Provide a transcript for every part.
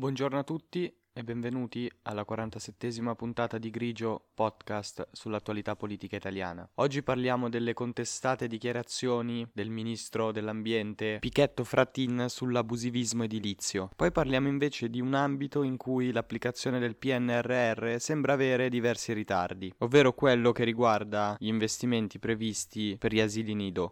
Buongiorno a tutti e benvenuti alla 47esima puntata di Grigio podcast sull'attualità politica italiana. Oggi parliamo delle contestate dichiarazioni del ministro dell'ambiente Pichetto Frattin sull'abusivismo edilizio. Poi parliamo invece di un ambito in cui l'applicazione del PNRR sembra avere diversi ritardi, ovvero quello che riguarda gli investimenti previsti per gli asili nido.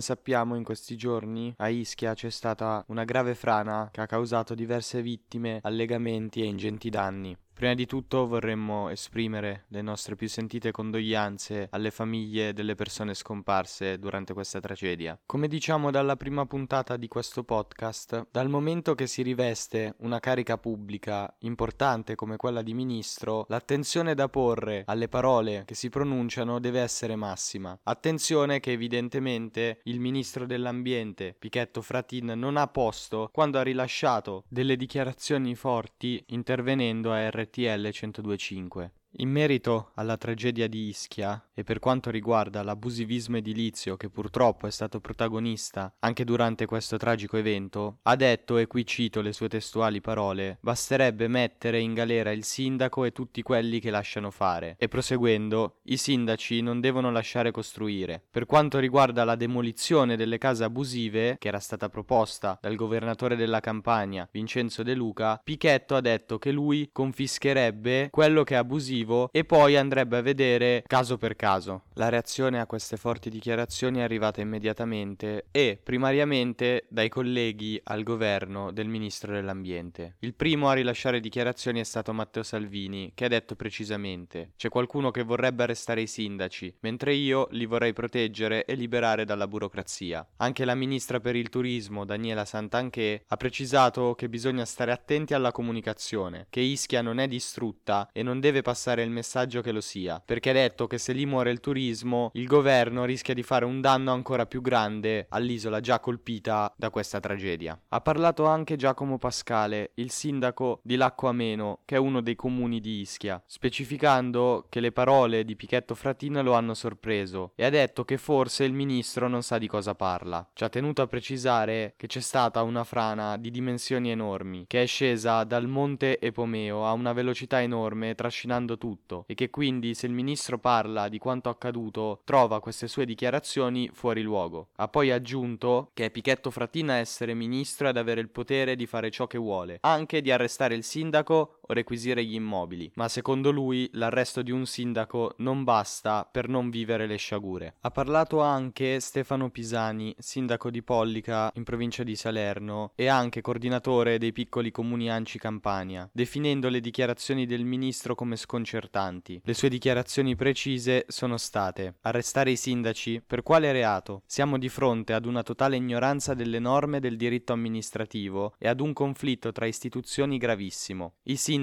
Come sappiamo in questi giorni a Ischia c'è stata una grave frana che ha causato diverse vittime, allegamenti e ingenti danni. Prima di tutto vorremmo esprimere le nostre più sentite condoglianze alle famiglie delle persone scomparse durante questa tragedia. Come diciamo dalla prima puntata di questo podcast, dal momento che si riveste una carica pubblica importante come quella di ministro, l'attenzione da porre alle parole che si pronunciano deve essere massima. Attenzione che evidentemente il ministro dell'ambiente, Pichetto Fratin, non ha posto quando ha rilasciato delle dichiarazioni forti intervenendo a RT RTL 1025. In merito alla tragedia di Ischia e per quanto riguarda l'abusivismo edilizio che purtroppo è stato protagonista anche durante questo tragico evento, ha detto, e qui cito le sue testuali parole, basterebbe mettere in galera il sindaco e tutti quelli che lasciano fare. E proseguendo, i sindaci non devono lasciare costruire. Per quanto riguarda la demolizione delle case abusive, che era stata proposta dal governatore della Campania, Vincenzo De Luca, Pichetto ha detto che lui confischerebbe quello che è abusivo motivo e poi andrebbe a vedere caso per caso. La reazione a queste forti dichiarazioni è arrivata immediatamente e primariamente dai colleghi al governo del ministro dell'ambiente. Il primo a rilasciare dichiarazioni è stato Matteo Salvini, che ha detto precisamente: c'è qualcuno che vorrebbe arrestare i sindaci, mentre io li vorrei proteggere e liberare dalla burocrazia. Anche la ministra per il turismo, Daniela Santanché, ha precisato che bisogna stare attenti alla comunicazione, che Ischia non è distrutta e non deve passare passare il messaggio che lo sia, perché ha detto che se lì muore il turismo, il governo rischia di fare un danno ancora più grande all'isola già colpita da questa tragedia. Ha parlato anche Giacomo Pascale, il sindaco di Lacco Ameno, che è uno dei comuni di Ischia, specificando che le parole di Pichetto Fratin lo hanno sorpreso e ha detto che forse il ministro non sa di cosa parla. Ci ha tenuto a precisare che c'è stata una frana di dimensioni enormi, che è scesa dal monte Epomeo a una velocità enorme trascinando tutto e che quindi se il ministro parla di quanto accaduto trova queste sue dichiarazioni fuori luogo. Ha poi aggiunto che è Pichetto Frattina essere ministro e avere il potere di fare ciò che vuole, anche di arrestare il sindaco requisire gli immobili, ma secondo lui l'arresto di un sindaco non basta per non vivere le sciagure. Ha parlato anche Stefano Pisani, sindaco di Pollica in provincia di Salerno e anche coordinatore dei piccoli comuni Anci Campania, definendo le dichiarazioni del ministro come sconcertanti. Le sue dichiarazioni precise sono state arrestare i sindaci per quale reato? Siamo di fronte ad una totale ignoranza delle norme del diritto amministrativo e ad un conflitto tra istituzioni gravissimo. I sindaci,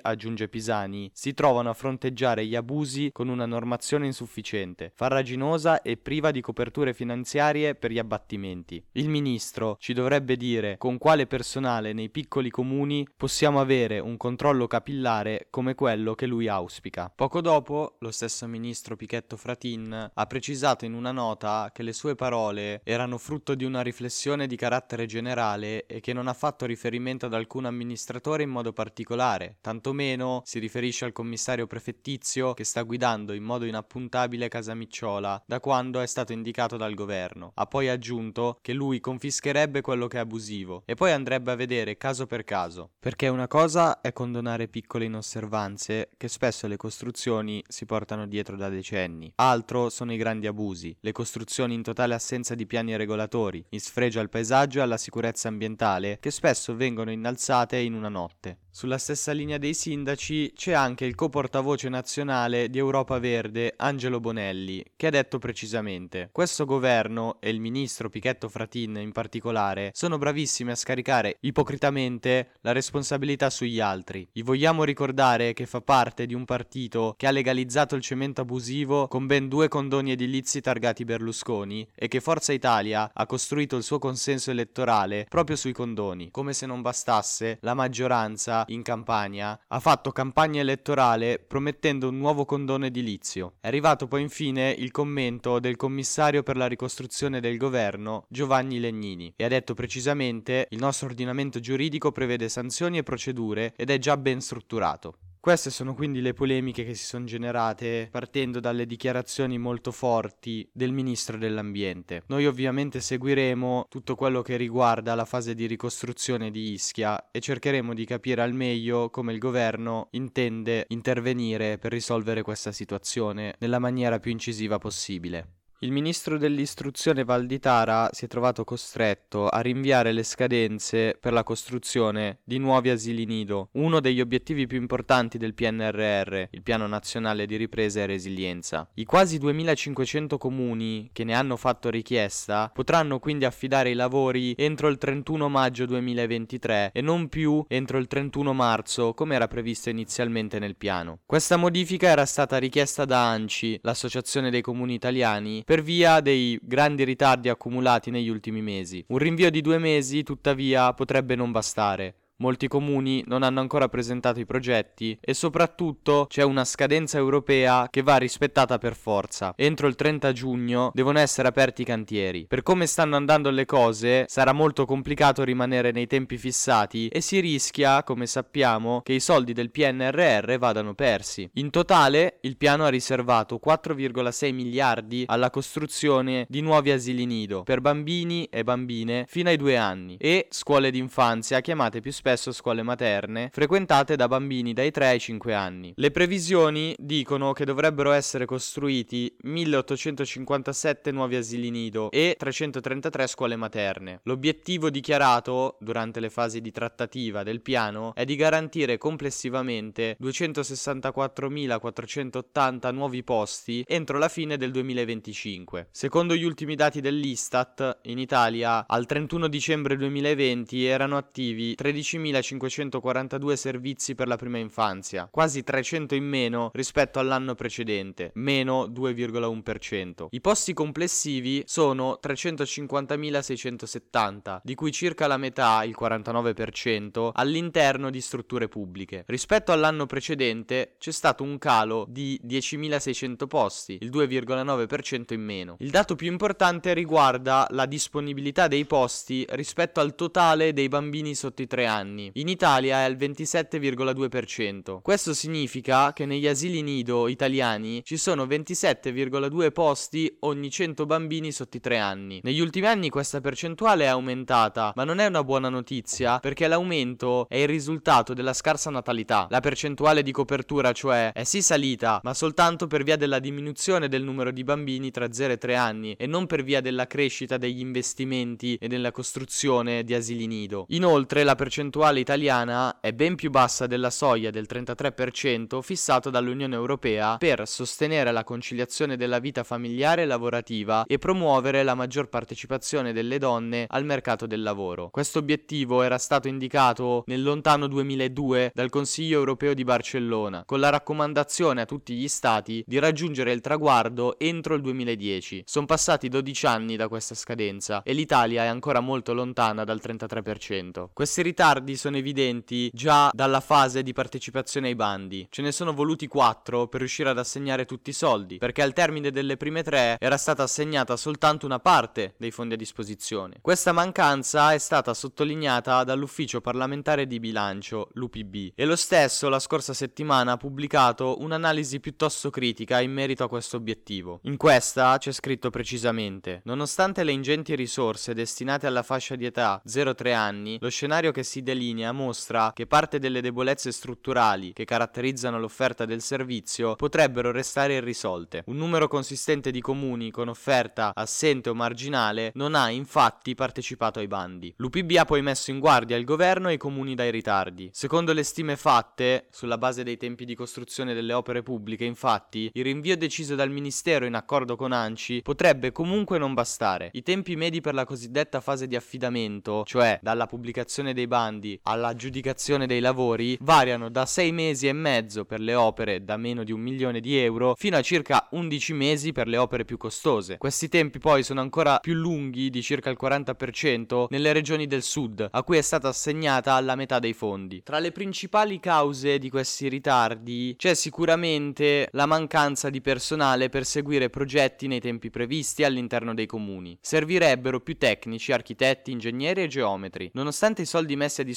aggiunge Pisani, si trovano a fronteggiare gli abusi con una normazione insufficiente, farraginosa e priva di coperture finanziarie per gli abbattimenti. Il ministro ci dovrebbe dire con quale personale nei piccoli comuni possiamo avere un controllo capillare come quello che lui auspica. Poco dopo, lo stesso ministro Pichetto Fratin ha precisato in una nota che le sue parole erano frutto di una riflessione di carattere generale e che non ha fatto riferimento ad alcun amministratore in modo particolare, tantomeno si riferisce al commissario prefettizio che sta guidando in modo inappuntabile Casa Micciola da quando è stato indicato dal governo. Ha poi aggiunto che lui confischerebbe quello che è abusivo e poi andrebbe a vedere caso per caso, perché una cosa è condonare piccole inosservanze che spesso le costruzioni si portano dietro da decenni. Altro sono i grandi abusi, le costruzioni in totale assenza di piani regolatori, in sfregio al paesaggio e alla sicurezza ambientale, che spesso vengono innalzate in una notte. Sulla stessa linea dei sindaci c'è anche il co-portavoce nazionale di Europa Verde, Angelo Bonelli, che ha detto precisamente: Questo governo e il ministro Pichetto Fratin in particolare sono bravissimi a scaricare ipocritamente la responsabilità sugli altri. Gli vogliamo ricordare che fa parte di un partito che ha legalizzato il cemento abusivo con ben due condoni edilizi targati Berlusconi e che Forza Italia ha costruito il suo consenso elettorale proprio sui condoni. Come se non bastasse, la maggioranza in Campania, ha fatto campagna elettorale promettendo un nuovo condono edilizio. È arrivato poi infine il commento del commissario per la ricostruzione del governo, Giovanni Legnini, e ha detto precisamente il nostro ordinamento giuridico prevede sanzioni e procedure ed è già ben strutturato. Queste sono quindi le polemiche che si sono generate partendo dalle dichiarazioni molto forti del ministro dell'ambiente. Noi ovviamente seguiremo tutto quello che riguarda la fase di ricostruzione di Ischia e cercheremo di capire al meglio come il governo intende intervenire per risolvere questa situazione nella maniera più incisiva possibile. Il ministro dell'istruzione Valditara si è trovato costretto a rinviare le scadenze per la costruzione di nuovi asili nido, uno degli obiettivi più importanti del PNRR, il Piano Nazionale di Ripresa e Resilienza. I quasi 2500 comuni che ne hanno fatto richiesta potranno quindi affidare i lavori entro il 31 maggio 2023 e non più entro il 31 marzo come era previsto inizialmente nel piano. Questa modifica era stata richiesta da ANCI, l'Associazione dei Comuni Italiani, per via dei grandi ritardi accumulati negli ultimi mesi. Un rinvio di due mesi, tuttavia, potrebbe non bastare. Molti comuni non hanno ancora presentato i progetti e soprattutto c'è una scadenza europea che va rispettata per forza. Entro il 30 giugno devono essere aperti i cantieri. Per come stanno andando le cose sarà molto complicato rimanere nei tempi fissati e si rischia, come sappiamo, che i soldi del PNRR vadano persi. In totale il piano ha riservato 4,6 miliardi alla costruzione di nuovi asili nido per bambini e bambine fino ai due anni e scuole d'infanzia chiamate più spesso spesso scuole materne, frequentate da bambini dai 3 ai 5 anni. Le previsioni dicono che dovrebbero essere costruiti 1857 nuovi asili nido e 333 scuole materne. L'obiettivo dichiarato durante le fasi di trattativa del piano è di garantire complessivamente 264.480 nuovi posti entro la fine del 2025. Secondo gli ultimi dati dell'Istat, in Italia al 31 dicembre 2020 erano attivi 13 13.542 servizi per la prima infanzia, quasi 300 in meno rispetto all'anno precedente, meno 2,1%. I posti complessivi sono 350.670, di cui circa la metà, il 49%, all'interno di strutture pubbliche. Rispetto all'anno precedente c'è stato un calo di 10.600 posti, il 2,9% in meno. Il dato più importante riguarda la disponibilità dei posti rispetto al totale dei bambini sotto i 3 anni anni. In Italia è al 27,2%. Questo significa che negli asili nido italiani ci sono 27,2 posti ogni 100 bambini sotto i 3 anni. Negli ultimi anni questa percentuale è aumentata, ma non è una buona notizia perché l'aumento è il risultato della scarsa natalità. La percentuale di copertura, cioè, è sì salita, ma soltanto per via della diminuzione del numero di bambini tra 0 e 3 anni e non per via della crescita degli investimenti e della costruzione di asili nido. Inoltre la percentuale percentuale italiana è ben più bassa della soglia del 33% fissato dall'Unione Europea per sostenere la conciliazione della vita familiare e lavorativa e promuovere la maggior partecipazione delle donne al mercato del lavoro. Questo obiettivo era stato indicato nel lontano 2002 dal Consiglio Europeo di Barcellona, con la raccomandazione a tutti gli stati di raggiungere il traguardo entro il 2010. Sono passati 12 anni da questa scadenza e l'Italia è ancora molto lontana dal 33%. Questi ritardi ritardi sono evidenti già dalla fase di partecipazione ai bandi. Ce ne sono voluti quattro per riuscire ad assegnare tutti i soldi, perché al termine delle prime tre era stata assegnata soltanto una parte dei fondi a disposizione. Questa mancanza è stata sottolineata dall'Ufficio parlamentare di bilancio, l'UPB, e lo stesso la scorsa settimana ha pubblicato un'analisi piuttosto critica in merito a questo obiettivo. In questa c'è scritto precisamente: Nonostante le ingenti risorse destinate alla fascia di età 0-3 anni, lo scenario che si delinea mostra che parte delle debolezze strutturali che caratterizzano l'offerta del servizio potrebbero restare irrisolte. Un numero consistente di comuni con offerta assente o marginale non ha infatti partecipato ai bandi. L'UPB ha poi messo in guardia il governo e i comuni dai ritardi. Secondo le stime fatte, sulla base dei tempi di costruzione delle opere pubbliche, infatti, il rinvio deciso dal Ministero in accordo con ANCI potrebbe comunque non bastare. I tempi medi per la cosiddetta fase di affidamento, cioè dalla pubblicazione dei bandi all'aggiudicazione dei lavori, variano da 6 mesi e mezzo per le opere da meno di un milione di euro fino a circa 11 mesi per le opere più costose. Questi tempi poi sono ancora più lunghi di circa il 40% nelle regioni del sud, a cui è stata assegnata la metà dei fondi. Tra le principali cause di questi ritardi c'è sicuramente la mancanza di personale per seguire progetti nei tempi previsti all'interno dei comuni. Servirebbero più tecnici, architetti, ingegneri e geometri. Nonostante i soldi messi a disposizione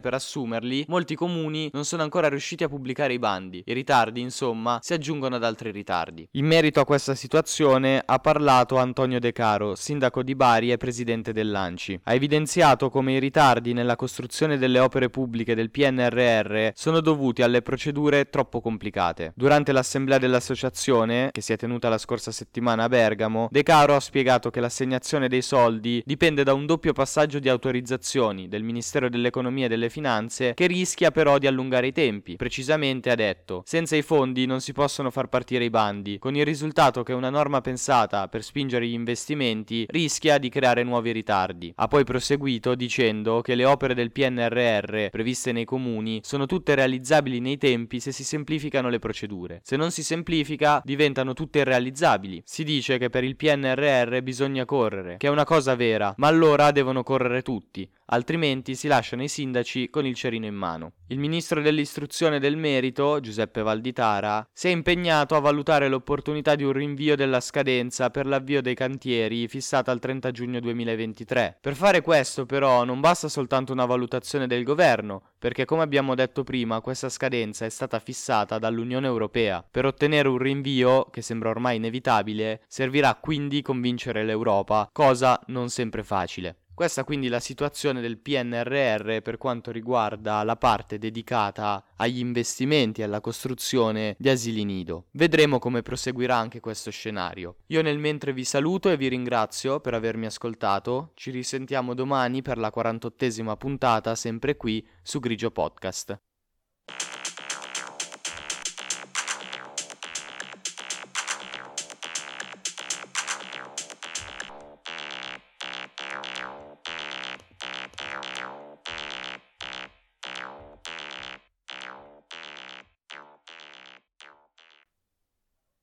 per assumerli, molti comuni non sono ancora riusciti a pubblicare i bandi. I ritardi, insomma, si aggiungono ad altri ritardi. In merito a questa situazione ha parlato Antonio De Caro, sindaco di Bari e presidente dell'ANCI. Ha evidenziato come i ritardi nella costruzione delle opere pubbliche del PNRR sono dovuti alle procedure troppo complicate. Durante l'assemblea dell'associazione, che si è tenuta la scorsa settimana a Bergamo, De Caro ha spiegato che l'assegnazione dei soldi dipende da un doppio passaggio di autorizzazioni del Ministero dell'Economia e delle Finanze che rischia però di allungare i tempi. Precisamente ha detto: senza i fondi non si possono far partire i bandi, con il risultato che una norma pensata per spingere gli investimenti rischia di creare nuovi ritardi. Ha poi proseguito dicendo che le opere del PNRR previste nei comuni sono tutte realizzabili nei tempi se si semplificano le procedure. Se non si semplifica diventano tutte irrealizzabili. Si dice che per il PNRR bisogna correre, che è una cosa vera, ma allora devono correre tutti altrimenti si lasciano i sindaci con il cerino in mano. Il ministro dell'istruzione del merito, Giuseppe Valditara, si è impegnato a valutare l'opportunità di un rinvio della scadenza per l'avvio dei cantieri fissata al 30 giugno 2023. Per fare questo però non basta soltanto una valutazione del governo, perché come abbiamo detto prima questa scadenza è stata fissata dall'Unione Europea. Per ottenere un rinvio, che sembra ormai inevitabile, servirà quindi convincere l'Europa, cosa non sempre facile. Questa quindi è la situazione del PNRR per quanto riguarda la parte dedicata agli investimenti e alla costruzione di asili nido. Vedremo come proseguirà anche questo scenario. Io nel mentre vi saluto e vi ringrazio per avermi ascoltato. Ci risentiamo domani per la 48esima puntata, sempre qui su Grigio Podcast.